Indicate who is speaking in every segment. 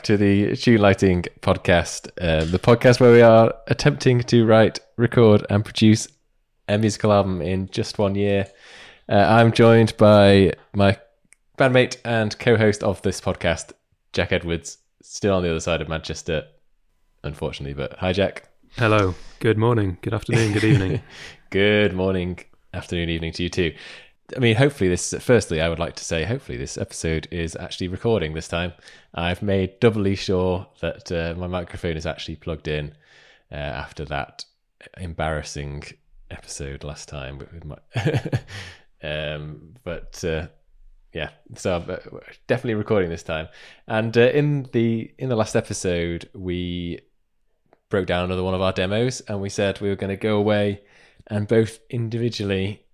Speaker 1: back to the Tune Lighting podcast, uh, the podcast where we are attempting to write, record, and produce a musical album in just one year. Uh, I'm joined by my bandmate and co-host of this podcast, Jack Edwards, still on the other side of Manchester, unfortunately. But hi, Jack.
Speaker 2: Hello. Good morning. Good afternoon. Good evening.
Speaker 1: good morning, afternoon, evening to you too. I mean, hopefully, this. Firstly, I would like to say, hopefully, this episode is actually recording this time. I've made doubly sure that uh, my microphone is actually plugged in uh, after that embarrassing episode last time. With my um, but uh, yeah, so I'm uh, definitely recording this time. And uh, in the in the last episode, we broke down another one of our demos, and we said we were going to go away and both individually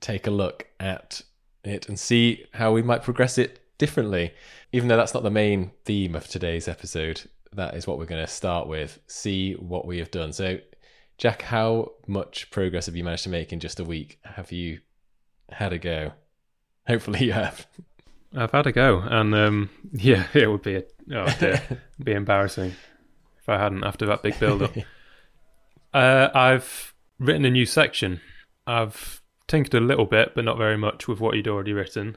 Speaker 1: take a look at it and see how we might progress it differently. Even though that's not the main theme of today's episode, that is what we're going to start with. See what we have done. So, Jack, how much progress have you managed to make in just a week? Have you had a go? Hopefully, you have.
Speaker 2: I've had a go, and um, yeah, it would be a, oh dear, be embarrassing if I hadn't after that big build up. uh, I've written a new section. I've tinkered a little bit, but not very much with what you'd already written.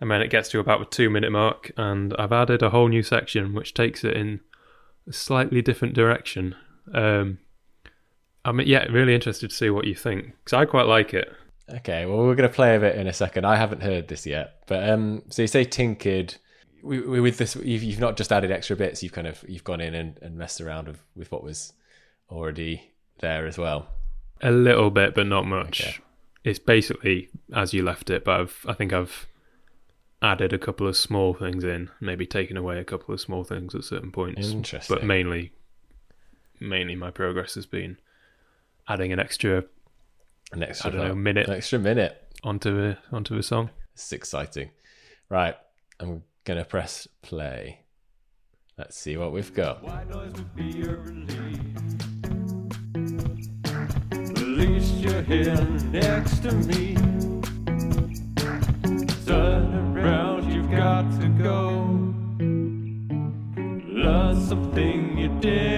Speaker 2: And then it gets to about the two minute mark, and I've added a whole new section which takes it in a slightly different direction. Um, I'm yeah, really interested to see what you think because I quite like it.
Speaker 1: Okay, well, we're going to play a bit in a second. I haven't heard this yet, but um, so you say tinkered. We, we, with this, you've, you've not just added extra bits. You've kind of you've gone in and, and messed around with, with what was already there as well.
Speaker 2: A little bit, but not much. Okay it's basically as you left it, but I've, I think I've added a couple of small things in, maybe taken away a couple of small things at certain points.
Speaker 1: Interesting.
Speaker 2: But mainly, mainly my progress has been adding an extra,
Speaker 1: an extra,
Speaker 2: I don't know, minute,
Speaker 1: an extra minute
Speaker 2: onto a onto a song.
Speaker 1: It's exciting. Right, I'm gonna press play. Let's see what we've got least you're here next to me. Turn around, you've got to go. Learn something you didn't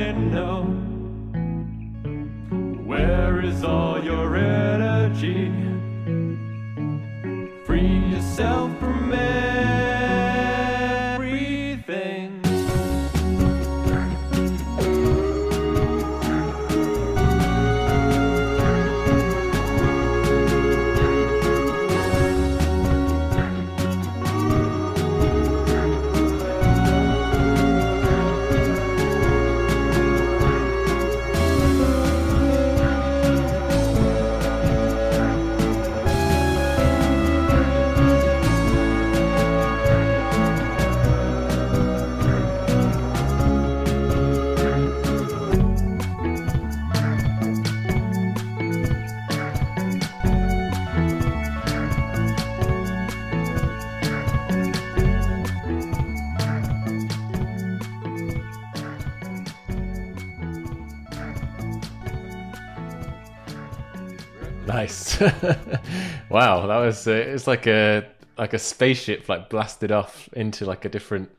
Speaker 1: wow, that was uh, it's like a like a spaceship like blasted off into like a different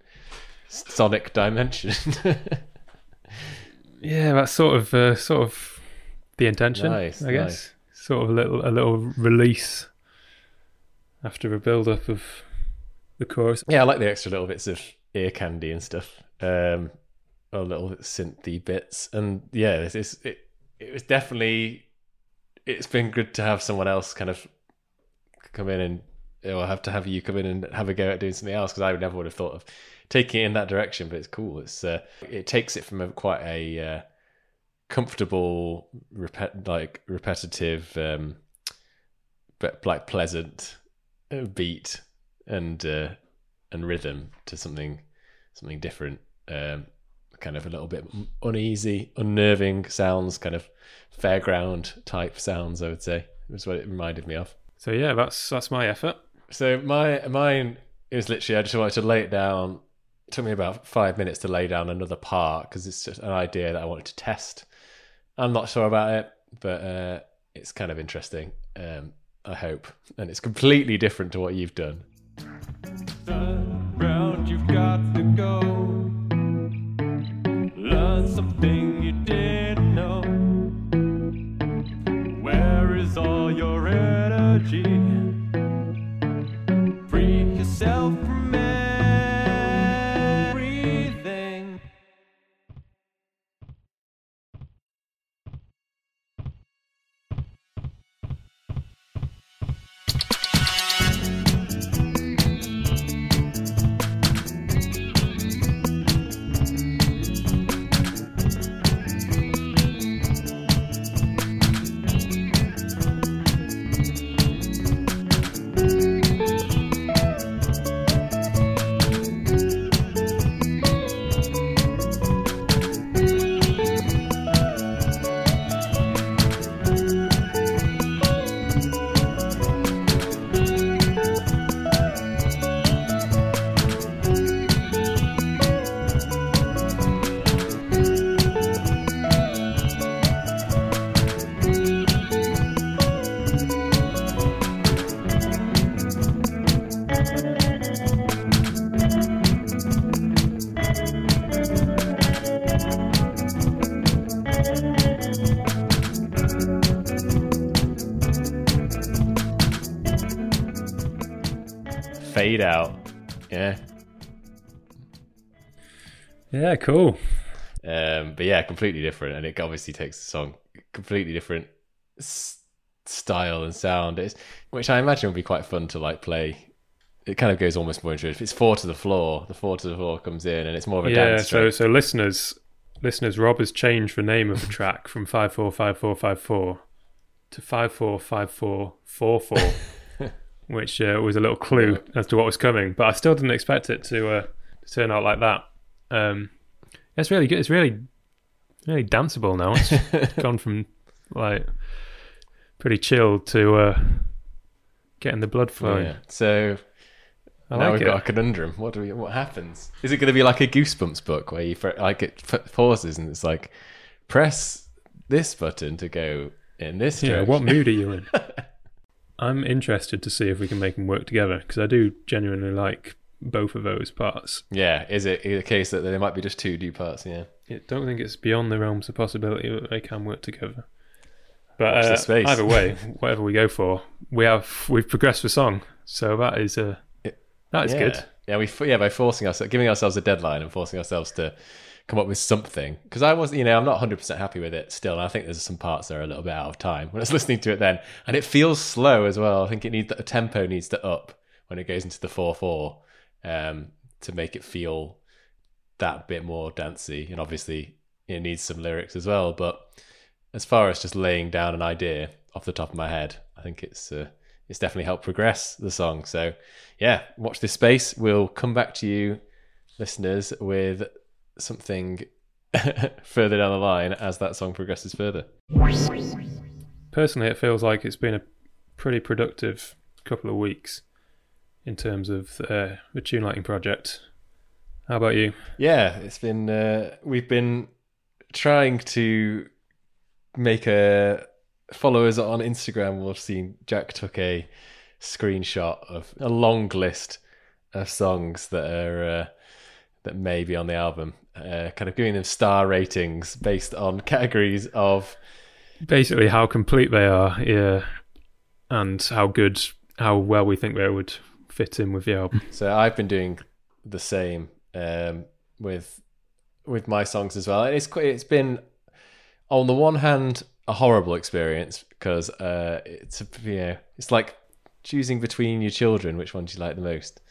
Speaker 1: sonic dimension.
Speaker 2: yeah, that's sort of uh, sort of the intention, nice, I guess. Nice. Sort of a little a little release after a build up of the chorus.
Speaker 1: Yeah, I like the extra little bits of ear candy and stuff. Um, a little synthy bits, and yeah, it's, it's it it was definitely it's been good to have someone else kind of come in and or have to have you come in and have a go at doing something else because I would never would have thought of taking it in that direction. But it's cool. It's uh, it takes it from a quite a uh, comfortable, like repetitive, um, but like pleasant uh, beat and uh, and rhythm to something something different. Um, kind of a little bit uneasy, unnerving sounds, kind of fairground type sounds. I would say was what it reminded me of.
Speaker 2: So yeah, that's that's my effort.
Speaker 1: So my mine is literally I just wanted to lay it down. It took me about five minutes to lay down another part because it's just an idea that I wanted to test. I'm not sure about it, but uh, it's kind of interesting. Um, I hope, and it's completely different to what you've done. Round, you've
Speaker 3: something you didn't know. Where is all your energy? Free yourself
Speaker 1: Fade out. Yeah.
Speaker 2: Yeah, cool.
Speaker 1: Um, but yeah, completely different, and it obviously takes the song completely different s- style and sound. It's, which I imagine would be quite fun to like play. It kind of goes almost more into. If it's four to the floor, the four to the floor comes in, and it's more of a
Speaker 2: Yeah,
Speaker 1: dance
Speaker 2: so
Speaker 1: track.
Speaker 2: so listeners, listeners, Rob has changed the name of the track from five four five four five four to five four five four four four, which uh, was a little clue as to what was coming. But I still didn't expect it to, uh, to turn out like that. Um, it's really good. It's really, really danceable now. It's gone from like pretty chilled to uh, getting the blood flowing.
Speaker 1: Yeah. So
Speaker 2: I
Speaker 1: now
Speaker 2: like
Speaker 1: we've
Speaker 2: it.
Speaker 1: got a conundrum. What do we? What happens? Is it going to be like a Goosebumps book where you like it f- pauses and it's like press this button to go in this
Speaker 2: Yeah,
Speaker 1: direction?
Speaker 2: what mood are you in? I'm interested to see if we can make them work together because I do genuinely like both of those parts.
Speaker 1: Yeah, is it a case that there might be just two new parts? Yeah.
Speaker 2: I don't think it's beyond the realms of possibility that they can work together. But uh, either way, whatever we go for, we have we've progressed the song, so that is uh, that is
Speaker 1: yeah.
Speaker 2: good.
Speaker 1: Yeah, we yeah by forcing ourselves, giving ourselves a deadline and forcing ourselves to come up with something. Because I was, you know, I'm not 100 percent happy with it still. I think there's some parts that are a little bit out of time when I was listening to it then, and it feels slow as well. I think it needs the tempo needs to up when it goes into the four four um, to make it feel that bit more dancey. And obviously, it needs some lyrics as well. But as far as just laying down an idea off the top of my head, I think it's uh, it's definitely helped progress the song. So yeah, watch this space. We'll come back to you, listeners, with something further down the line as that song progresses further.
Speaker 2: Personally, it feels like it's been a pretty productive couple of weeks in terms of uh, the tune lighting project. How about you?
Speaker 1: Yeah, it's been uh, we've been trying to make a followers on Instagram will have seen Jack took a screenshot of a long list of songs that are uh, that may be on the album, uh, kind of giving them star ratings based on categories of
Speaker 2: Basically, how complete they are, yeah, and how good, how well we think they would fit in with the album.
Speaker 1: So I've been doing the same um, with with my songs as well. And it's quite, it's been on the one hand a horrible experience because uh, it's a, you know it's like choosing between your children which one do you like the most.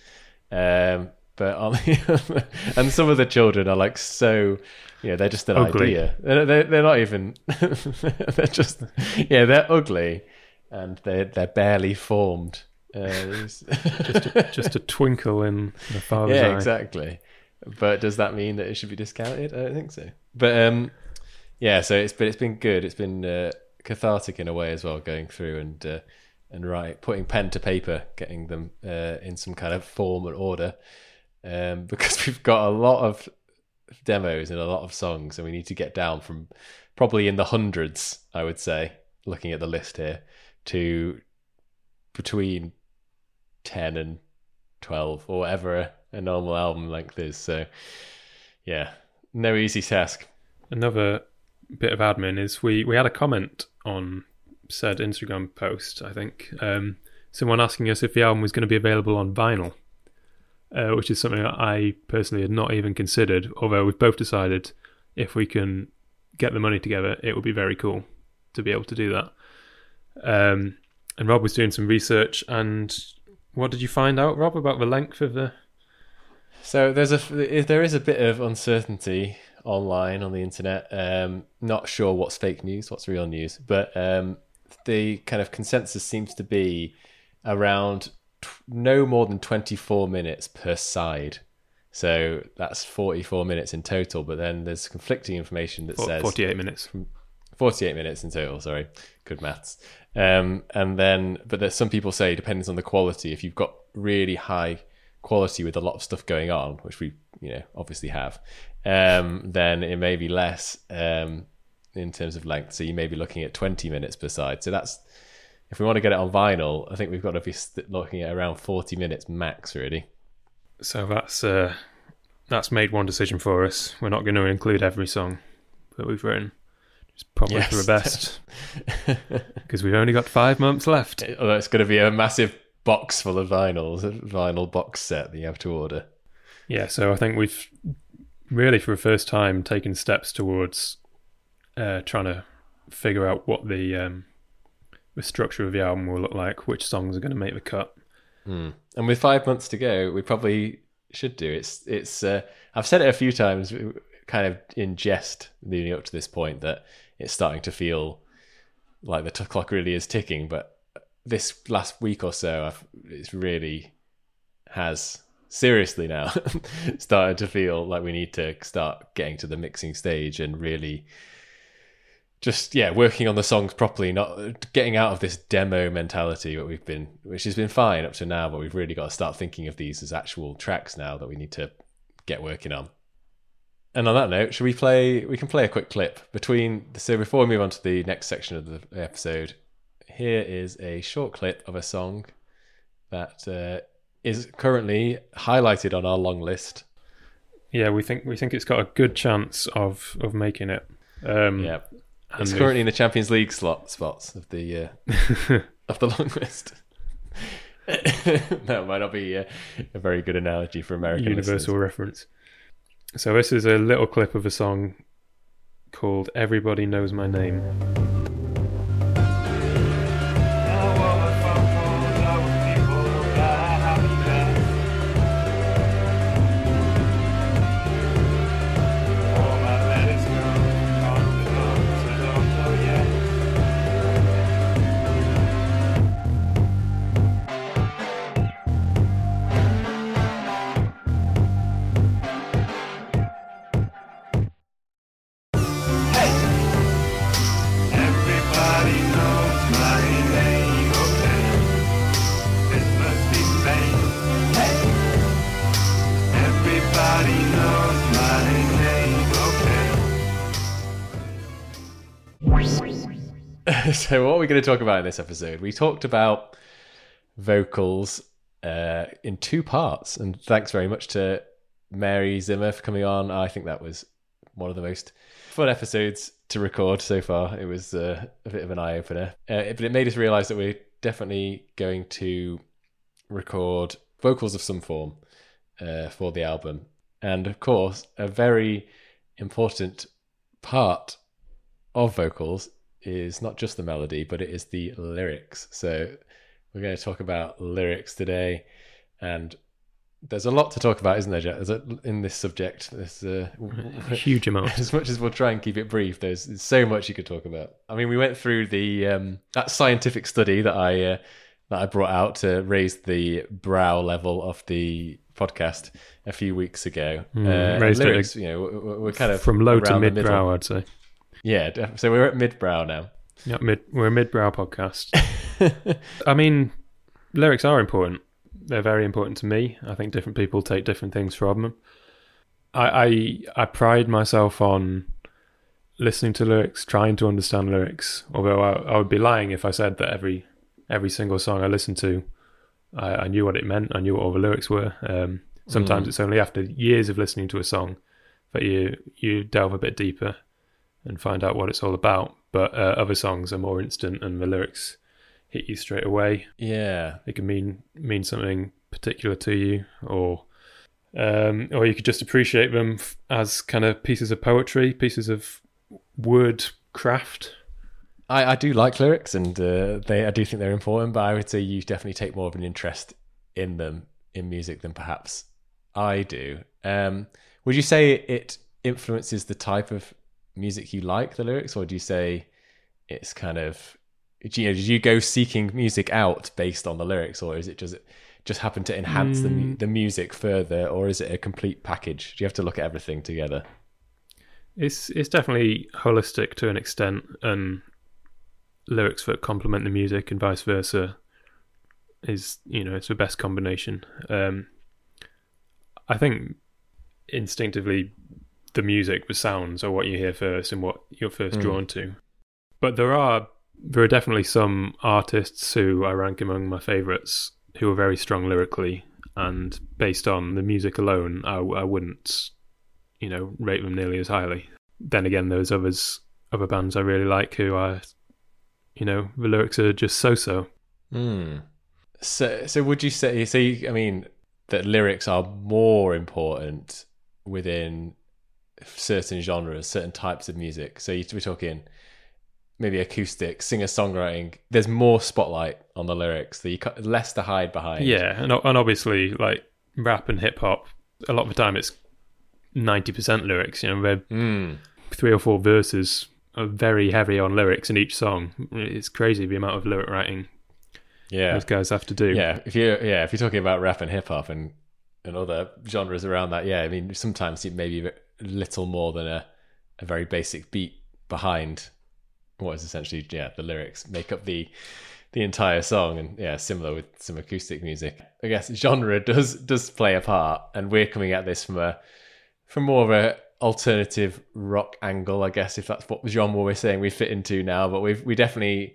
Speaker 1: Um, but the, and some of the children are like so you know they're just an
Speaker 2: Ugly.
Speaker 1: idea. They're, they're, they're not even they're just yeah they're ugly and they're they're barely formed. Uh, it's-
Speaker 2: Just a twinkle in the father's
Speaker 1: yeah,
Speaker 2: eye.
Speaker 1: exactly. But does that mean that it should be discounted? I don't think so. But um, yeah, so it's been it's been good. It's been uh, cathartic in a way as well, going through and uh, and right putting pen to paper, getting them uh, in some kind of form and order. Um, because we've got a lot of demos and a lot of songs, and we need to get down from probably in the hundreds, I would say, looking at the list here, to between ten and 12 or whatever a normal album length is. So, yeah, no easy task.
Speaker 2: Another bit of admin is we we had a comment on said Instagram post. I think um, someone asking us if the album was going to be available on vinyl, uh, which is something that I personally had not even considered. Although we've both decided if we can get the money together, it would be very cool to be able to do that. Um, and Rob was doing some research, and what did you find out, Rob, about the length of the?
Speaker 1: So there's a there is a bit of uncertainty online on the internet. Um, not sure what's fake news, what's real news, but um, the kind of consensus seems to be around t- no more than 24 minutes per side. So that's 44 minutes in total. But then there's conflicting information that
Speaker 2: Fo-
Speaker 1: says
Speaker 2: 48 minutes.
Speaker 1: 48 minutes in total sorry good maths um, and then but there's some people say depends on the quality if you've got really high quality with a lot of stuff going on which we you know obviously have um, then it may be less um, in terms of length so you may be looking at 20 minutes per side so that's if we want to get it on vinyl i think we've got to be looking at around 40 minutes max really
Speaker 2: So that's uh, that's made one decision for us. We're not going to include every song that we've written. Just probably
Speaker 1: Yes.
Speaker 2: for the best because we've only got five months left.
Speaker 1: although it's going to be a massive box full of vinyls a vinyl box set that you have to order
Speaker 2: Yeah, so I think we've really, for the first time, taken steps towards uh, trying to figure out what the um, the structure of the album will look like, which songs are going to make the cut.
Speaker 1: Mm. And with five months to go, we probably should do. It's it's. Uh, I've said it a few times, kind of in jest, leading up to this point, that it's starting to feel like the t- clock really is ticking. But this last week or so, I've, it's really has seriously now started to feel like we need to start getting to the mixing stage and really just yeah working on the songs properly not getting out of this demo mentality what we've been which has been fine up to now but we've really got to start thinking of these as actual tracks now that we need to get working on. And on that note should we play we can play a quick clip between so before we move on to the next section of the episode here is a short clip of a song that uh, is currently highlighted on our long list.
Speaker 2: Yeah, we think we think it's got a good chance of of making it. Um,
Speaker 1: yeah
Speaker 2: and
Speaker 1: it's
Speaker 2: we've-
Speaker 1: currently in the champions league slot spots of the uh, of the long list. that might not be a, a very good analogy for American
Speaker 2: universal
Speaker 1: listeners.
Speaker 2: reference. So this is a little clip of a song called "Everybody Knows My Name."
Speaker 1: So, what are we going to talk about in this episode? We talked about vocals uh, in two parts, and thanks very much to Mary Zimmer for coming on. I think that was one of the most fun episodes to record so far. It was uh, a bit of an eye opener, uh, but it made us realize that we're definitely going to record vocals of some form uh, for the album. And of course, a very important part of vocals is not just the melody, but it is the lyrics. So we're going to talk about lyrics today, and there's a lot to talk about, isn't there, Jack? There's a, in this subject. There's uh,
Speaker 2: A huge amount.
Speaker 1: as much as we'll try and keep it brief. There's, there's so much you could talk about. I mean, we went through the um, that scientific study that I uh, that I brought out to raise the brow level of the podcast a few weeks ago.
Speaker 2: Mm,
Speaker 1: and
Speaker 2: raised it
Speaker 1: lyrics, you know, we're, we're kind of
Speaker 2: From low to mid brow, I'd say.
Speaker 1: Yeah, so we're at mid brow now.
Speaker 2: Yeah, mid. We're a mid brow podcast. I mean, lyrics are important. They're very important to me. I think different people take different things from them. I I, I pride myself on listening to lyrics, trying to understand lyrics. Although I, I would be lying if I said that every every single song I listened to, I, I knew what it meant. I knew what all the lyrics were. Um, Sometimes
Speaker 1: Mm.
Speaker 2: it's only after years of listening to a song that you you delve a bit deeper and find out what it's all about. But uh, other songs are more instant, and the lyrics hit you straight away.
Speaker 1: Yeah.
Speaker 2: They can mean mean something particular to you, or um, or you could just appreciate them f- as kind of pieces of poetry, pieces of word craft.
Speaker 1: I, I do like lyrics and uh, they I do think they're important, but I would say you definitely take more of an interest in them in music than perhaps I do. Um, would you say it influences the type of music you like, the lyrics, or do you say it's kind of do you know, did you go seeking music out based on the lyrics, or is it just just happen to enhance the the music further, or is it a complete package? Do you have to look at everything together?
Speaker 2: It's it's definitely holistic to an extent, and lyrics that complement the music and vice versa is you know it's the best combination. Um, I think instinctively the music, the sounds are what you hear first and what you're first
Speaker 1: Mm.
Speaker 2: drawn to. But there are there are definitely some artists who I rank among my favourites who are very strong lyrically, and based on the music alone, I, I wouldn't you know rate them nearly as highly. Then again, there's others other bands I really like who are you know the lyrics are just so so.
Speaker 1: Hmm. So, so would you say? So, you, I mean, that lyrics are more important within certain genres, certain types of music. So, you, we're talking maybe acoustic, singer songwriting. There's more spotlight on the lyrics. The less to hide behind.
Speaker 2: Yeah, and, and obviously, like rap and hip hop, a lot of the time it's ninety percent lyrics. You know, they're
Speaker 1: Hmm.
Speaker 2: three or four verses are very heavy on lyrics in each song. It's crazy the amount of lyric writing
Speaker 1: Yeah.
Speaker 2: those guys have to do.
Speaker 1: Yeah. If you're yeah, if you're talking about rap and hip hop and and other genres around that, yeah. I mean, sometimes it may be a little more than a a very basic beat behind what is essentially yeah the lyrics. Make up the the entire song and yeah similar with some acoustic music. I guess genre does does play a part and we're coming at this from a from more of a alternative rock angle i guess if that's what genre we're saying we fit into now but we we definitely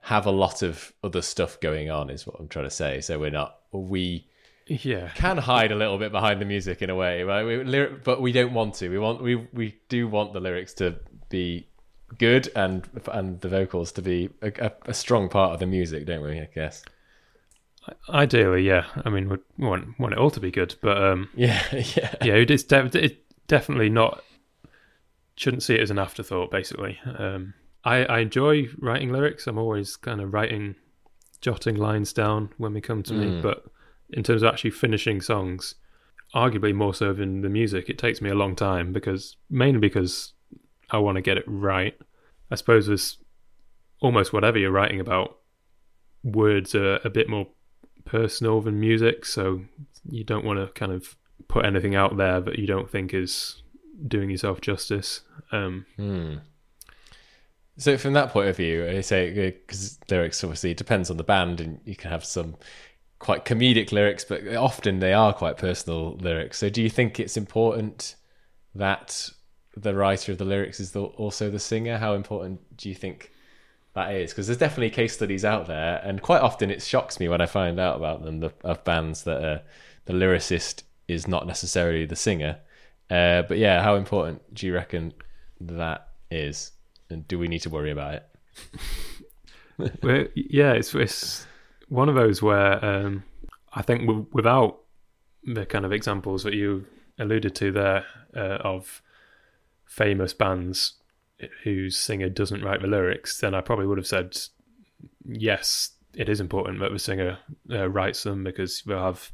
Speaker 1: have a lot of other stuff going on is what i'm trying to say. So we're not we
Speaker 2: yeah,
Speaker 1: can hide a little bit behind the music in a way, right? We, lyric, but we don't want to. We want we we do want the lyrics to be good and and the vocals to be a, a, a strong part of the music, don't we? I guess.
Speaker 2: ideally, yeah. I mean, we want want it all to be good, but um,
Speaker 1: Yeah, yeah,
Speaker 2: yeah, it's de- it definitely not. Shouldn't see it as an afterthought. Basically, um, I I enjoy writing lyrics. I'm always kind of writing, jotting lines down when we come to me.
Speaker 1: Mm.
Speaker 2: But in terms of actually finishing songs, arguably more so than the music, it takes me a long time because mainly because I want to get it right. I suppose there's almost whatever you're writing about, words are a bit more personal than music, so you don't want to kind of put anything out there that you don't think is doing yourself justice. Um,
Speaker 1: Hmm. So from that point of view, I say because lyrics obviously depends on the band, and you can have some quite comedic lyrics, but often they are quite personal lyrics. So do you think it's important that the writer of the lyrics is the, also the singer? How important do you think that is? Because there's definitely case studies out there, and quite often it shocks me when I find out about them the, of bands that uh, the lyricist is not necessarily the singer. Uh, but yeah, how important do you reckon that is? And do we need to worry about it?
Speaker 2: well, yeah, it's it's one of those where um, I think w- without the kind of examples that you alluded to there uh, of famous bands whose singer doesn't write the lyrics, then I probably would have said yes, it is important that the singer uh, writes them because they'll have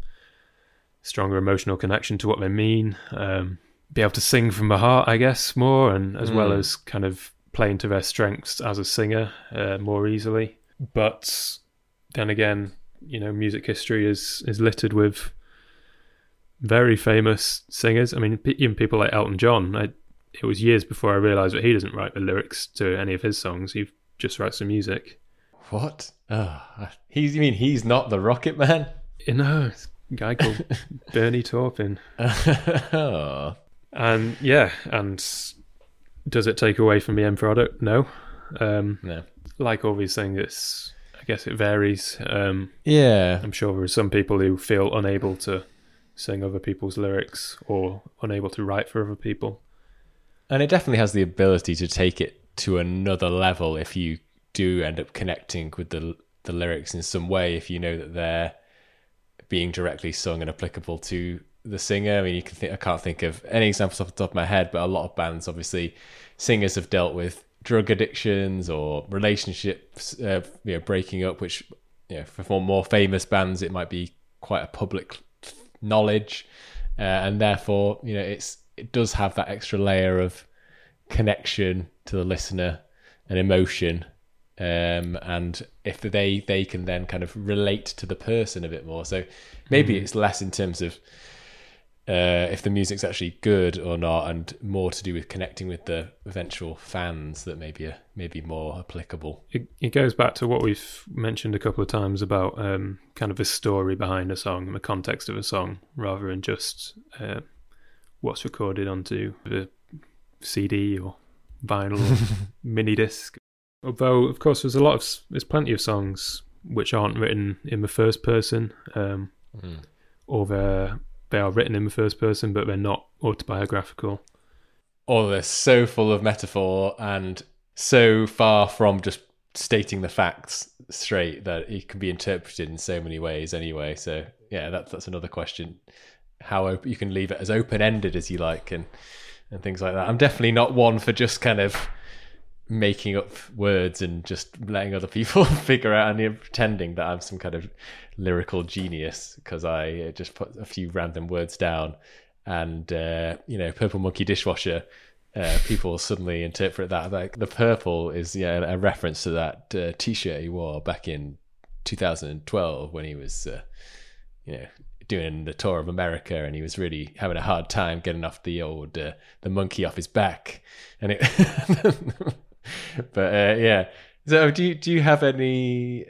Speaker 2: stronger emotional connection to what they mean. Um, be able to sing from the heart, I guess, more, and as well
Speaker 1: Mm.
Speaker 2: as kind of playing to their strengths as a singer uh, more easily. But then again, you know, music history is is littered with very famous singers. I mean, even people like Elton John. I, it was years before I realised that he doesn't write the lyrics to any of his songs. He just writes the music.
Speaker 1: What? Oh, he's. You mean he's not the Rocket Man?
Speaker 2: You know, it's a guy called Bernie Taupin.
Speaker 1: oh.
Speaker 2: And yeah, and does it take away from the end product? No. Um,
Speaker 1: No.
Speaker 2: like all these things, it's I guess it varies. Um,
Speaker 1: Yeah.
Speaker 2: I'm sure there are some people who feel unable to sing other people's lyrics or unable to write for other people.
Speaker 1: And it definitely has the ability to take it to another level if you do end up connecting with the the lyrics in some way. If you know that they're being directly sung and applicable to the singer. I mean, you can think I can't think of any examples off the top of my head, but a lot of bands, obviously, singers have dealt with drug addictions or relationships, uh, you know, breaking up. Which, you know, for more famous bands, it might be quite a public knowledge, uh, and therefore, you know, it's it does have that extra layer of connection to the listener and emotion. Um, and if they they can then kind of relate to the person a bit more. So maybe it's less in terms of uh, if the music's actually good or not and more to do with connecting with the eventual fans that maybe are maybe more applicable
Speaker 2: It, it goes back to what we've mentioned a couple of times about um, kind of a story behind a song and the context of a song rather than just uh, what's recorded onto the CD or vinyl or mini disc. Although, of course, there's a lot of there's plenty of songs which aren't written in the first person, um,
Speaker 1: Mm.
Speaker 2: or they're they are written in the first person, but they're not autobiographical.
Speaker 1: or they're so full of metaphor and so far from just stating the facts straight that it can be interpreted in so many ways anyway. So yeah that's that's another question. How op- you can leave it as open ended as you like and and things like that. I'm definitely not one for just kind of making up words and just letting other people figure out and pretending that i'm some kind of lyrical genius because i uh, just put a few random words down and uh, you know purple monkey dishwasher uh, people suddenly interpret that. Like the purple is yeah a reference to that uh, t-shirt he wore back in 2012 when he was uh, you know doing the tour of America and he was really having a hard time getting off the old uh, the monkey off his back. And it but yeah. So do you do you have any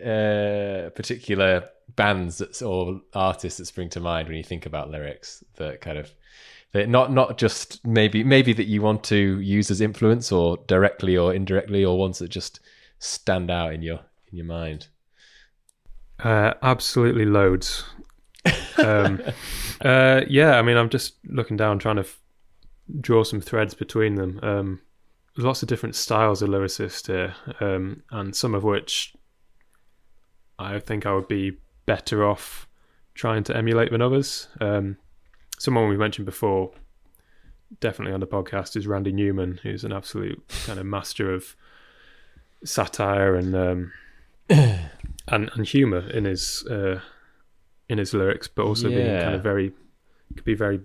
Speaker 1: particular bands that's, or artists that spring to mind when you think about lyrics that kind of that not not just maybe maybe that you want to use as influence or directly or indirectly or ones that just stand out in your in your mind
Speaker 2: Uh, absolutely loads. Um, uh, yeah, I mean, I'm just looking down, trying to f- draw some threads between them. Um, there's lots of different styles of lyricists here, um, and some of which I think I would be better off trying to emulate than others. Um, someone we mentioned before, definitely on the podcast, is Randy Newman, who's an absolute kind of master of satire and um, and and humor in his uh, in his lyrics, but also being kind of very could be very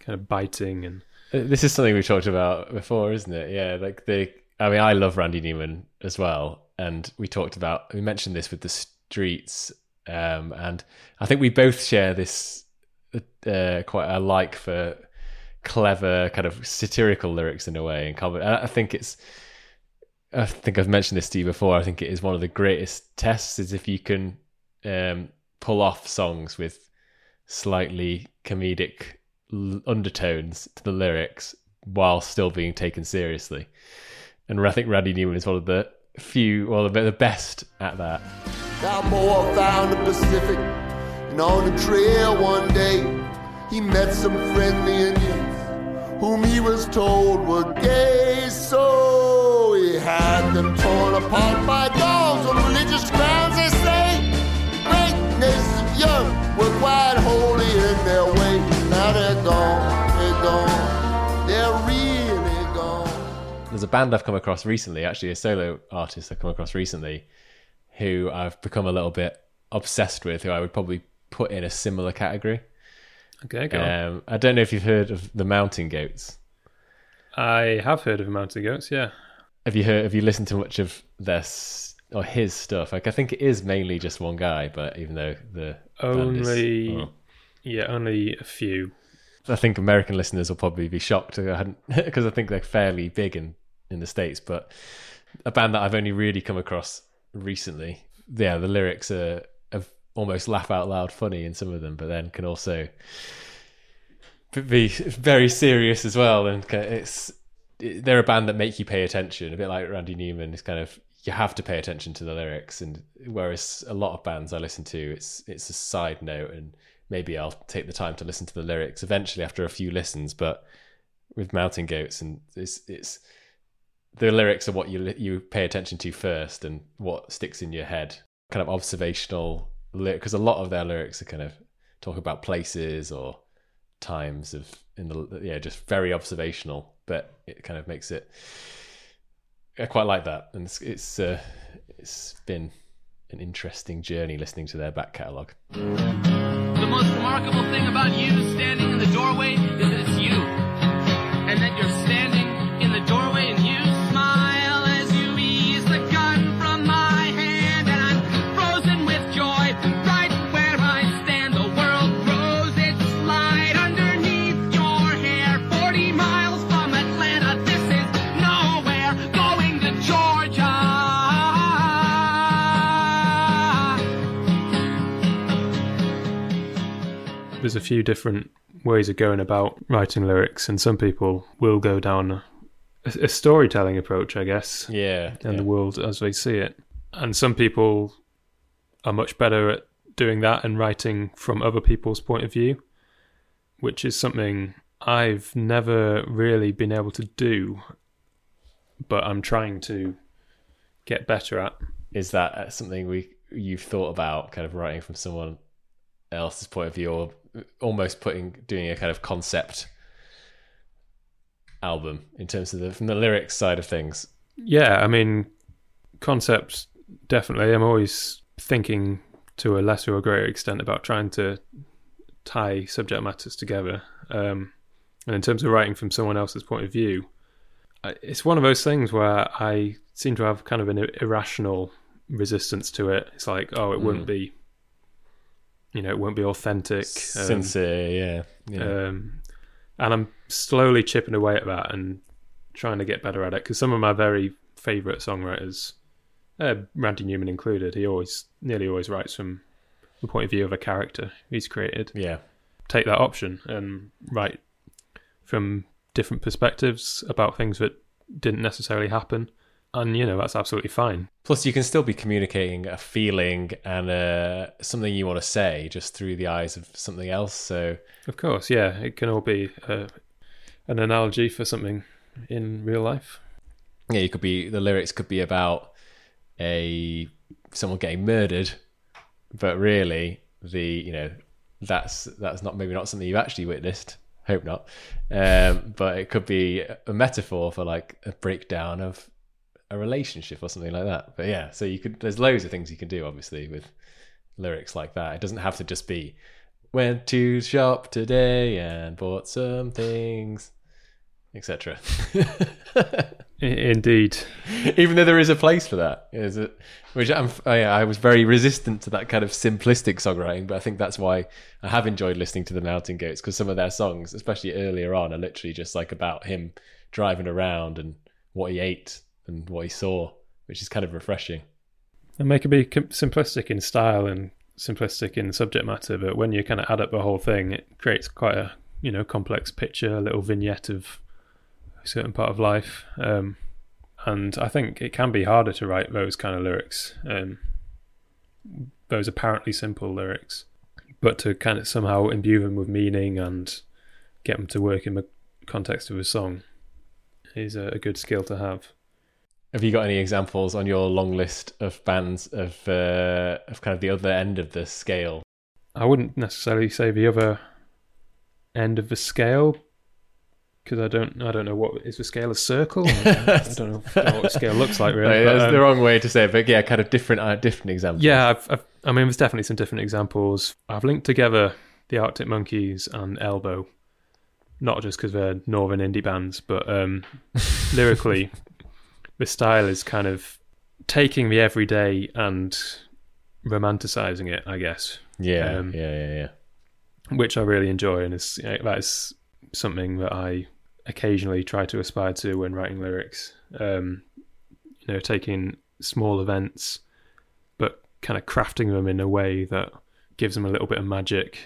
Speaker 2: kind of biting and
Speaker 1: Uh, This is something we've talked about before, isn't it? Yeah, like the. I mean, I love Randy Newman as well, and we talked about. We mentioned this with the streets, um, and I think we both share this uh, quite a like for clever, kind of satirical lyrics in a way. And. I think it's. I think I've mentioned this to you before. I think it is one of the greatest tests is if you can um, pull off songs with slightly comedic l- undertones to the lyrics while still being taken seriously. And I think Randy Newman is one of the few, well, the best at that.
Speaker 4: Balboa found the Pacific, and on the trail one day, he met some friendly Indians, whom he was told were gay. So he had them torn apart by dogs on religious grounds. They say the great nation of Europe were quite holy in their way. Now they're gone, they're gone, they're really gone.
Speaker 1: There's a band I've come across recently, actually, a solo artist I've come across recently, who I've become a little bit obsessed with, who I would probably put in a similar category.
Speaker 2: okay, go.
Speaker 1: Um, I don't know if you've heard of the Mountain Goats.
Speaker 2: I have heard of Mountain Goats. Yeah,
Speaker 1: Have you heard? Have you listened to much of their or his stuff? Like, I think it is mainly just one guy, but even though the band is-
Speaker 2: only
Speaker 1: oh.
Speaker 2: yeah, only a few.
Speaker 1: I think American listeners will probably be shocked I because I think they're fairly big in in the states. But a band that I've only really come across recently, yeah, the lyrics are, are almost laugh out loud funny in some of them, but then can also be very serious as well. And it's they're a band that make you pay attention, a bit like Randy Newman. It's kind of you have to pay attention to the lyrics, and whereas a lot of bands I listen to, it's it's a side note and maybe I'll take the time to listen to the lyrics eventually after a few listens. But with Mountain Goats, and it's it's the lyrics are what you you pay attention to first, and what sticks in your head. Kind of observational because a lot of their lyrics are kind of talk about places or times of in the yeah just very observational, but it kind of makes it. I quite like that, and it's it's, uh, it's been an interesting journey listening to their back catalogue.
Speaker 5: The most remarkable thing about you standing in the doorway is that it's you.
Speaker 2: There's a few different ways of going about writing lyrics, and some people will go down a, a storytelling approach, I guess,
Speaker 1: Yeah,
Speaker 2: and
Speaker 1: yeah.
Speaker 2: the world as they see it. And some people are much better at doing that and writing from other people's point of view, which is something I've never really been able to do, but I'm trying to get better at.
Speaker 1: is that something we you've thought about kind of writing from someone else's point of view or almost putting doing a kind of concept album in terms of the from the lyrics side of things
Speaker 2: Yeah, I mean, concepts definitely. I'm always thinking to a lesser or greater extent about trying to tie subject matters together. Um, and in terms of writing from someone else's point of view, it's one of those things where I seem to have kind of an irrational resistance to it. It's like, oh, it wouldn't be, you know, it won't be authentic. um,
Speaker 1: sincere yeah yeah
Speaker 2: um, and I'm slowly chipping away at that and trying to get better at it because some of my very favourite songwriters, uh, Randy Newman included, he always, nearly always writes from the point of view of a character he's created.
Speaker 1: yeah
Speaker 2: Take that option and write from different perspectives about things that didn't necessarily happen, and you know that's absolutely fine.
Speaker 1: plus you can still be communicating a feeling and uh, something you want to say just through the eyes of something else so
Speaker 2: Of course, yeah, it can all be uh, an analogy for something in real life.
Speaker 1: yeah you could be the lyrics could be about a someone getting murdered but really the you know that's that's not maybe not something you've actually witnessed hope not um but it could be a metaphor for like a breakdown of a relationship or something like that. But yeah so you could there's loads of things you can do obviously with lyrics like that. It doesn't have to just be went to shop today and bought some things etc
Speaker 2: indeed,
Speaker 1: even though there is a place for that. Is it which I'm, oh I, I was very resistant to that kind of simplistic songwriting but i think that's why i have enjoyed listening to the mountain goats because some of their songs especially earlier on are literally just like about him driving around and what he ate and what he saw which is kind of refreshing
Speaker 2: and they can be simplistic in style and simplistic in subject matter, but when you kind of add up the whole thing, it creates quite a you know complex picture, a little vignette of a certain part of life. Um, and I think it can be harder to write those kind of lyrics, um, those apparently simple lyrics, but to kind of somehow imbue them with meaning and get them to work in the context of a song is a, a good skill to have.
Speaker 1: Have you got any examples on your long list of bands of uh, of kind of the other end of the scale
Speaker 2: I wouldn't necessarily say the other end of the scale because I don't I don't know what is the scale a circle. I don't know, I don't know what the scale looks like really.
Speaker 1: Right,
Speaker 2: but, um,
Speaker 1: the wrong way to say it but yeah kind of different uh, different examples
Speaker 2: yeah, I've, I've, I mean, there's definitely some different examples. I've linked together the Arctic Monkeys and Elbow, not just because they're northern indie bands, but um, lyrically, the style is kind of taking the everyday and romanticizing it, I guess.
Speaker 1: yeah
Speaker 2: Um,
Speaker 1: yeah yeah yeah
Speaker 2: which I really enjoy, and is that is something that I occasionally try to aspire to when writing lyrics. Um, you know, taking small events, but kind of crafting them in a way that gives them a little bit of magic.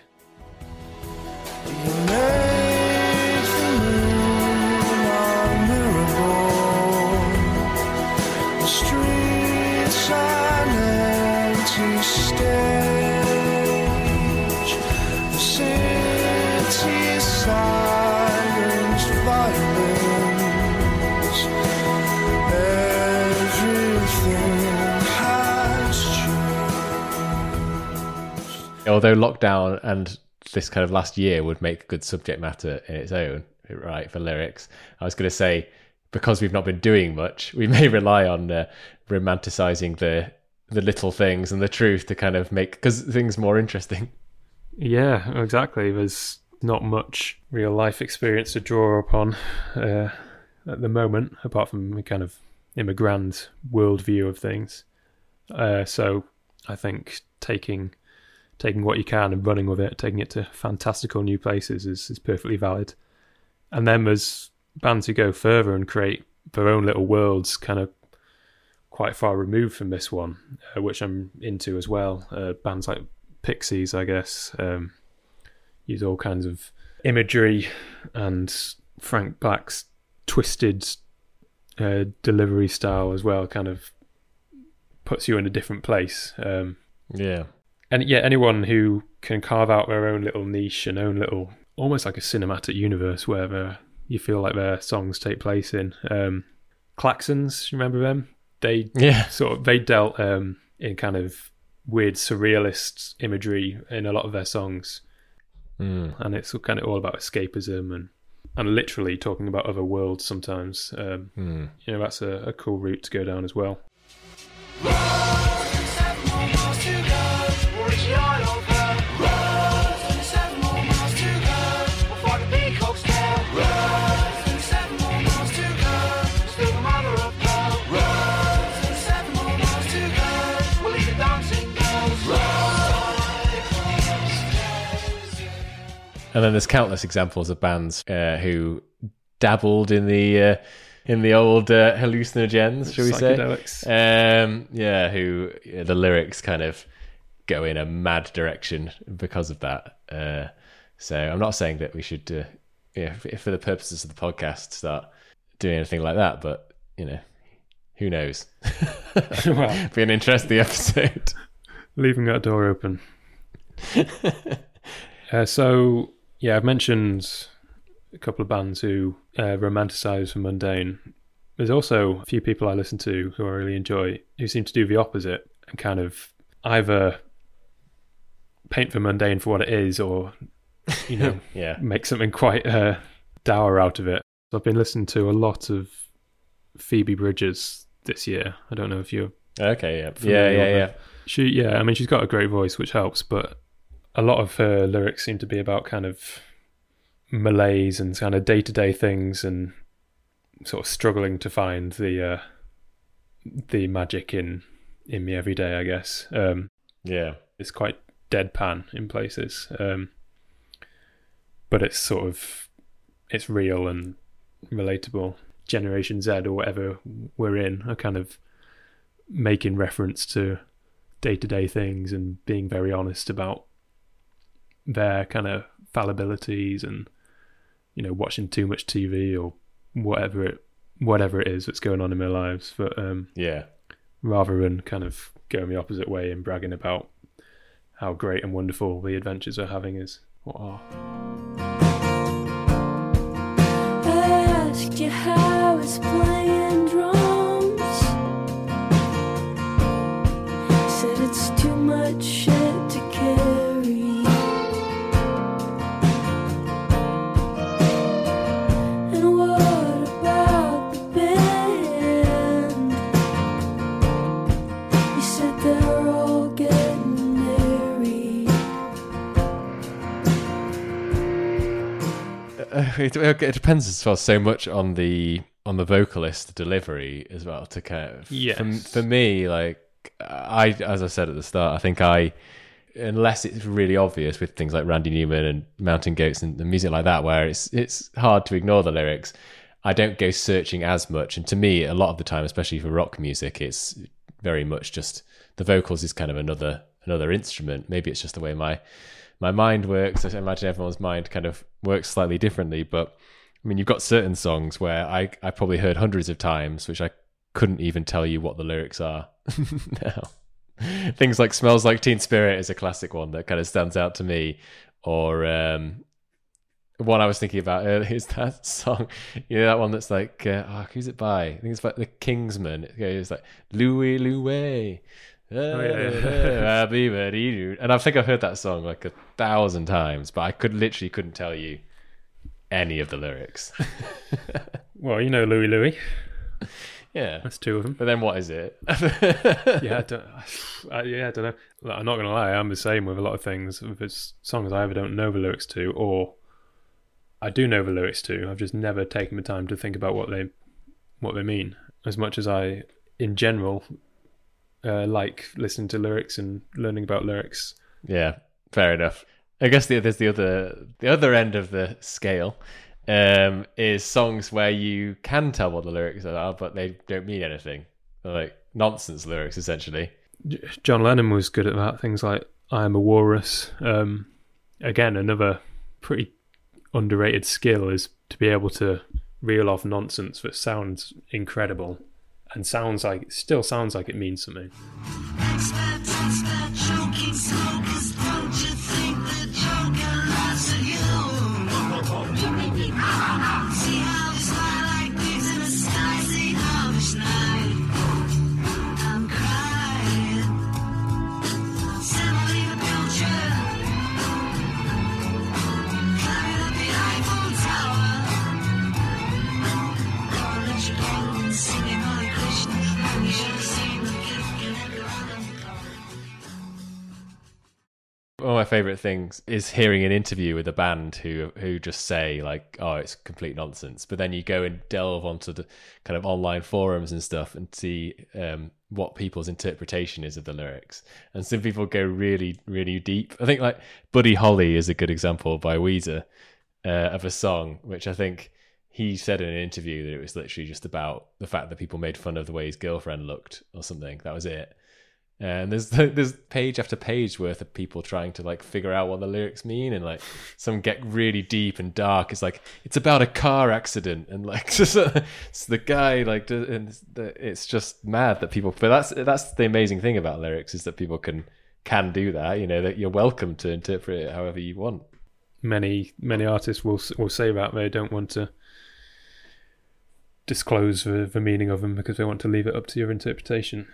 Speaker 1: Although lockdown and this kind of last year would make good subject matter in its own, right, for lyrics, I was going to say because we've not been doing much, we may rely on uh, romanticizing the the little things and the truth to kind of make because things more interesting.
Speaker 2: Yeah, exactly. There's not much real life experience to draw upon uh, at the moment, apart from a kind of immigrant worldview of things. Uh, so I think taking taking what you can and running with it, taking it to fantastical new places is, is perfectly valid. And then there's bands who go further and create their own little worlds, kind of quite far removed from this one, uh, which I'm into as well. Uh, bands like Pixies, I guess, um, use all kinds of imagery and Frank Black's twisted uh, delivery style as well, kind of puts you in a different place. Um,
Speaker 1: Yeah.
Speaker 2: And yeah, anyone who can carve out their own little niche and own little, almost like a cinematic universe where the- you feel like their songs take place in. Um, Klaxons, you remember them? They
Speaker 1: Yeah.
Speaker 2: sort of they dealt um, in kind of weird surrealist imagery in a lot of their songs,
Speaker 1: Mm.
Speaker 2: and it's kind of all about escapism and and literally talking about other worlds sometimes. Um,
Speaker 1: Mm.
Speaker 2: you know, that's a, a cool route to go down as well.
Speaker 1: And then there's countless examples of bands uh, who dabbled in the uh, in the old uh, hallucinogens, shall we say? Um, yeah, who yeah, the lyrics kind of go in a mad direction because of that. Uh, so I'm not saying that we should, uh, yeah, for the purposes of the podcast, start doing anything like that. But you know, who knows?
Speaker 2: Well.
Speaker 1: be an interesting episode.
Speaker 2: leaving that door open. uh, so yeah, I've mentioned a couple of bands who uh, romanticize the mundane. There's also a few people I listen to who I really enjoy who seem to do the opposite and kind of either paint the mundane for what it is or you know
Speaker 1: Yeah,
Speaker 2: make something quite uh, dour out of it. So I've been listening to a lot of Phoebe Bridgers this year. I don't know if you're
Speaker 1: okay, yeah, yeah, yeah, yeah.
Speaker 2: she, yeah, I mean, she's got a great voice, which helps, but a lot of her lyrics seem to be about kind of malaise and kind of day to day things and sort of struggling to find the uh, the magic in in me every day. I guess um,
Speaker 1: yeah.
Speaker 2: it's quite deadpan in places, um, but it's sort of it's real and relatable. Generation Z or whatever we're in are kind of making reference to day to day things and being very honest about their kind of fallibilities and you know watching too much TV or whatever it whatever it is that's going on in their lives. But um,
Speaker 1: Yeah.
Speaker 2: rather than kind of going the opposite way and bragging about how great and wonderful the adventures they're having is what are.
Speaker 6: I asked you how it's playing drums. Said it's too much
Speaker 1: it, it depends as well so much on the on the vocalist delivery as well to kind of
Speaker 2: Yes.
Speaker 1: for, for me like i as i said at the start i think i unless it's really obvious with things like randy newman and mountain goats and, and music like that where it's it's hard to ignore the lyrics i don't go searching as much. And to me a lot of the time especially for rock music it's very much just the vocals is kind of another another instrument. Maybe it's just the way my my mind works. I imagine everyone's mind kind of works slightly differently, but I mean, you've got certain songs where I, I probably heard hundreds of times, which I couldn't even tell you what the lyrics are now. Things like Smells Like Teen Spirit is a classic one that kind of stands out to me. Or um, one I was thinking about earlier is that song, you know, that one that's like, uh, oh, who's it by? I think it's by The Kingsmen. It goes like, Louie, Louie. Oh,
Speaker 2: yeah.
Speaker 1: Happy birthday to. And I think I've heard that song like a thousand times, but I could literally couldn't tell you any of the lyrics.
Speaker 2: Well, you know Louie Louie.
Speaker 1: yeah.
Speaker 2: That's two of them.
Speaker 1: But then what is it?
Speaker 2: Yeah, I don't, I, yeah, I don't know. I'm not gonna lie, I'm the same with a lot of things. If it's songs I either don't know the lyrics to, or I do know the lyrics to, I've just never taken the time to think about what they what they mean. As much as I, in general, uh, like listening to lyrics and learning about lyrics.
Speaker 1: Yeah, fair enough. I guess the, there's the other the other end of the scale um, is songs where you can tell what the lyrics are, but they don't mean anything, They're like nonsense lyrics essentially.
Speaker 2: John Lennon was good at that. Things like "I am a walrus." Um, again, another pretty underrated skill is to be able to reel off nonsense that sounds incredible and sounds like still sounds like it means something.
Speaker 1: One of my favorite things is hearing an interview with a band who who just say like, "Oh, it's complete nonsense," but then you go and delve onto the kind of online forums and stuff and see um, what people's interpretation is of the lyrics. And some people go really, really deep. I think like "Buddy Holly" is a good example by Weezer uh, of a song, which I think he said in an interview that it was literally just about the fact that people made fun of the way his girlfriend looked or something. That was it. And there's there's page after page worth of people trying to like figure out what the lyrics mean, and like some get really deep and dark. It's like it's about a car accident, and like just, it's the guy like, and it's, just mad that people. But that's that's the amazing thing about lyrics is that people can can do that. You know that you're welcome to interpret it however you want.
Speaker 2: Many many artists will will say that they don't want to disclose the, the meaning of them because they want to leave it up to your interpretation,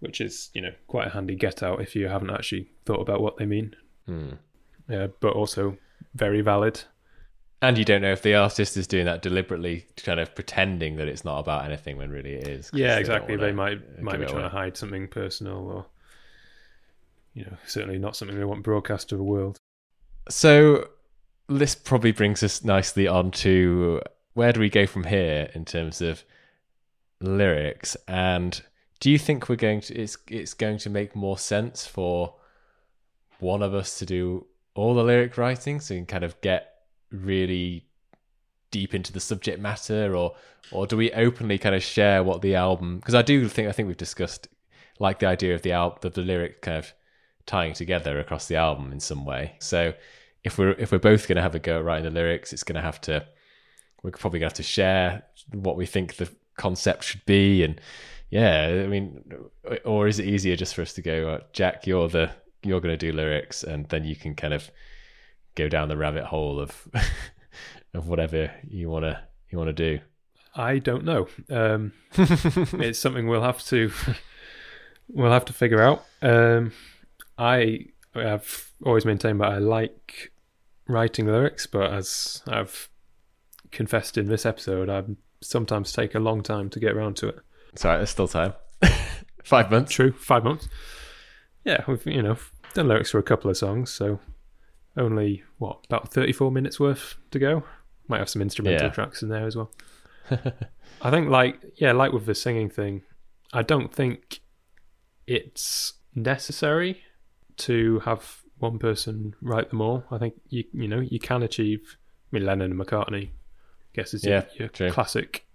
Speaker 2: which is you know quite a handy get out if you haven't actually thought about what they mean.
Speaker 1: Hmm.
Speaker 2: Yeah, but also very valid.
Speaker 1: And you don't know if the artist is doing that deliberately, kind of pretending that it's not about anything when really it is.
Speaker 2: Yeah,
Speaker 1: they
Speaker 2: exactly.
Speaker 1: wanna,
Speaker 2: They might might be trying to hide something personal, or you know, certainly not something they want broadcast to the world.
Speaker 1: So this probably brings us nicely on to where do we go from here in terms of lyrics and do you think we're going to it's it's going to make more sense for one of us to do all the lyric writing so you can kind of get really deep into the subject matter or or do we openly kind of share what the album because I do think I think we've discussed like the idea of the album of the lyric kind of tying together across the album in some way. So if we're if we're both going to have a go at writing the lyrics, it's going to have to we're probably going to have to share what we think the concept should be, and yeah, I mean, or is it easier just for us to go, uh, Jack, you're the you're going to do lyrics, and then you can kind of go down the rabbit hole of of whatever you want to you want to do.
Speaker 2: I don't know. Um, it's something we'll have to we'll have to figure out. Um, I have always maintained that I like writing lyrics, but as I've confessed in this episode, I sometimes take a long time to get around to it.
Speaker 1: Sorry, there's still time. Five months.
Speaker 2: True, five months. Yeah, we've you know done lyrics for a couple of songs, so only what about thirty-four minutes worth to go. Might have some instrumental
Speaker 1: Yeah.
Speaker 2: tracks in there as well. I think, like, yeah, like with the singing thing, I don't think it's necessary to have one person write them all. I think you you know you can achieve. I mean, Lennon and McCartney, I guess is
Speaker 1: Yeah,
Speaker 2: your, your classic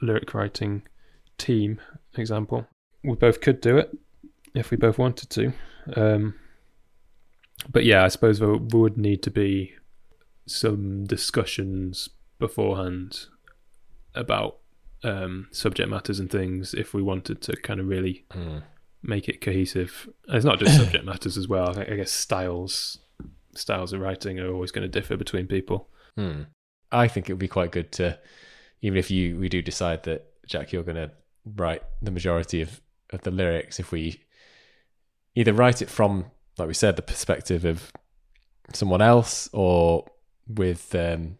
Speaker 2: lyric writing team example. We both could do it if we both wanted to. Um, but yeah, I suppose there would need to be some discussions beforehand about um, subject matters and things if we wanted to kind of really
Speaker 1: Hmm.
Speaker 2: make it cohesive. And it's not just subject matters as well. I, guess styles styles of writing are always going to differ between people.
Speaker 1: Hmm. I think it would be quite good to, even if you we do decide that Jack, you're going to write the majority of, of the lyrics. If we either write it from, like we said, the perspective of someone else, or with um,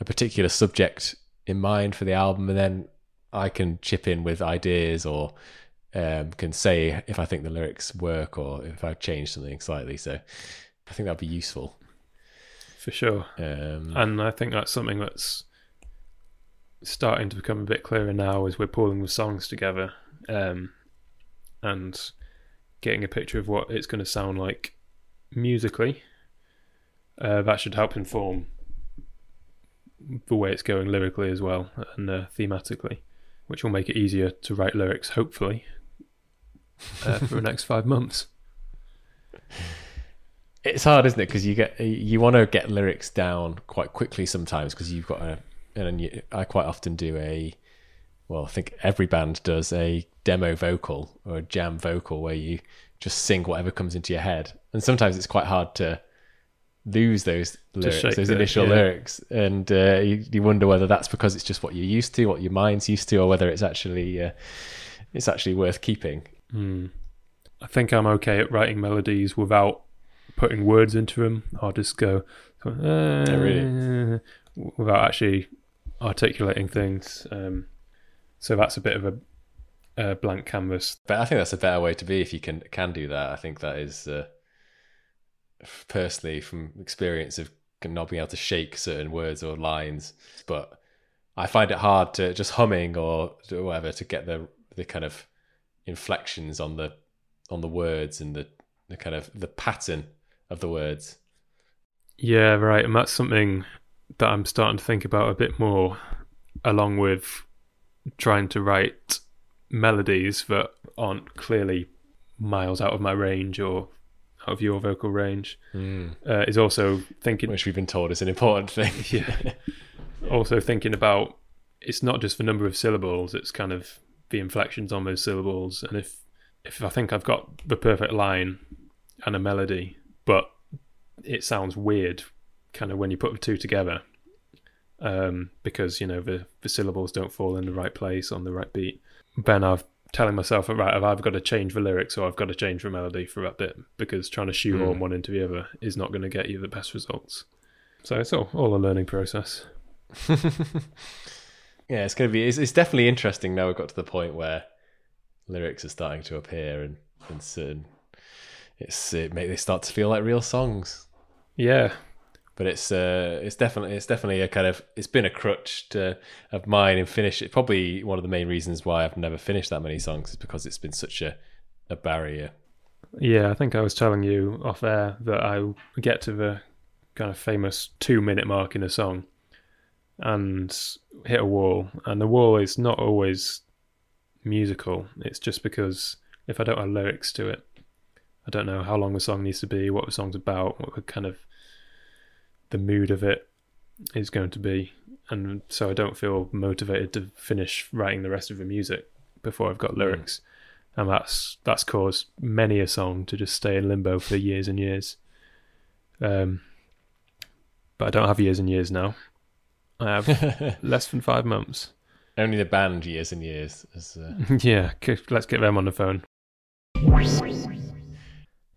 Speaker 1: a particular subject in mind for the album, and then I can chip in with ideas or um, can say if I think the lyrics work or if I've changed something slightly. So I think that'd be useful.
Speaker 2: for sure.
Speaker 1: Um,
Speaker 2: And I think that's something that's starting to become a bit clearer now as we're pulling the songs together um, and getting a picture of what it's going to sound like musically. Uh, that should help inform the way it's going lyrically as well and uh, thematically, which will make it easier to write lyrics, hopefully, uh, for the next five months.
Speaker 1: it's hard, isn't it? Because you get you want to get lyrics down quite quickly sometimes because you've got a and you, I quite often do a well, I think every band does a demo vocal or a jam vocal where you just sing whatever comes into your head, and sometimes it's quite hard to lose those lyrics, those
Speaker 2: the-
Speaker 1: initial
Speaker 2: yeah.
Speaker 1: lyrics, and uh, you, you wonder whether that's because it's just what you're used to, what your mind's used to, or whether it's actually uh, it's actually worth keeping.
Speaker 2: Hmm. I think I'm okay at writing melodies without putting words into them. I'll just go uh,
Speaker 1: really?
Speaker 2: without actually articulating things. Um, so that's a bit of a, a blank canvas.
Speaker 1: But I think that's a better way to be if you can can do that. I think that is uh, personally from experience of not being able to shake certain words or lines. But I find it hard to just humming or whatever to get the the kind of inflections on the on the words and the the kind of the pattern of the words.
Speaker 2: Yeah, right. And that's something that I'm starting to think about a bit more, along with trying to write melodies that aren't clearly miles out of my range or out of your vocal range. Uh, is also thinking
Speaker 1: Which we've been told is an important thing.
Speaker 2: yeah. also thinking about it's not just the number of syllables; it's kind of the inflections on those syllables. And if if I think I've got the perfect line and a melody, but it sounds weird, kind of when you put the two together, um, because you know the the syllables don't fall in the right place on the right beat. Then I've telling myself, right, I've either got to change the lyrics or I've got to change the melody for that bit because trying to shoehorn one into the other is not going to get you the best results. So it's all, all a learning process.
Speaker 1: yeah, it's going to be. It's, it's definitely interesting now. We've got to the point where lyrics are starting to appear, and and certain it's it make they start to feel like real songs.
Speaker 2: Yeah,
Speaker 1: But it's uh, it's definitely it's definitely a kind of it's been a crutch to, of mine and finish. It's probably one of the main reasons why I've never finished that many songs is because it's been such a a barrier.
Speaker 2: yeah. I think I was telling you off air that I get to the kind of famous two minute mark in a song and hit a wall, and the wall is not always musical. It's just because if I don't have lyrics to it, I don't know how long the song needs to be, what the song's about, what kind of the mood of it is going to be, and so I don't feel motivated to finish writing the rest of the music before I've got lyrics, and that's that's caused many a song to just stay in limbo for years and years. Um, but I don't have years and years now. I have less than five months.
Speaker 1: Only the band years and years. As, uh...
Speaker 2: yeah, let's get them on the phone.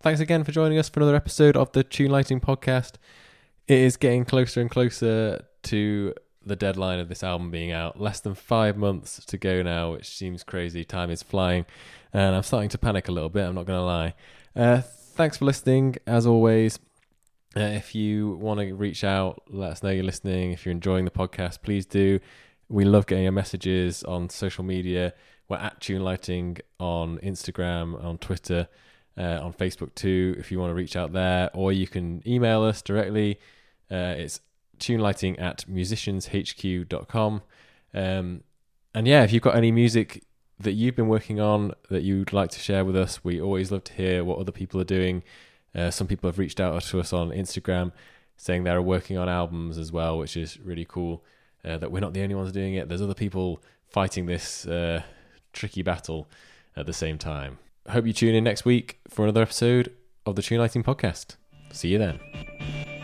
Speaker 1: Thanks again for joining us for another episode of the Tune Lighting Podcast. It is getting closer and closer to the deadline of this album being out. Less than five months to go now, which seems crazy. Time is flying, and I'm starting to panic a little bit. I'm not going to lie. Uh, thanks for listening, as always. Uh, if you want to reach out, let us know you're listening. If you're enjoying the podcast, please do. We love getting your messages on social media. We're at Tune Lighting on Instagram, on Twitter, uh, on Facebook too. If you want to reach out there, or you can email us directly. Uh, it's tunelighting at musicianshq.com. Um, and yeah, if you've got any music that you've been working on that you'd like to share with us, we always love to hear what other people are doing. Uh, some people have reached out to us on Instagram saying they're working on albums as well, which is really cool. Uh, that we're not the only ones doing it. There's other people fighting this uh, tricky battle at the same time. Hope you tune in next week for another episode of the Tune Lighting Podcast. See you then.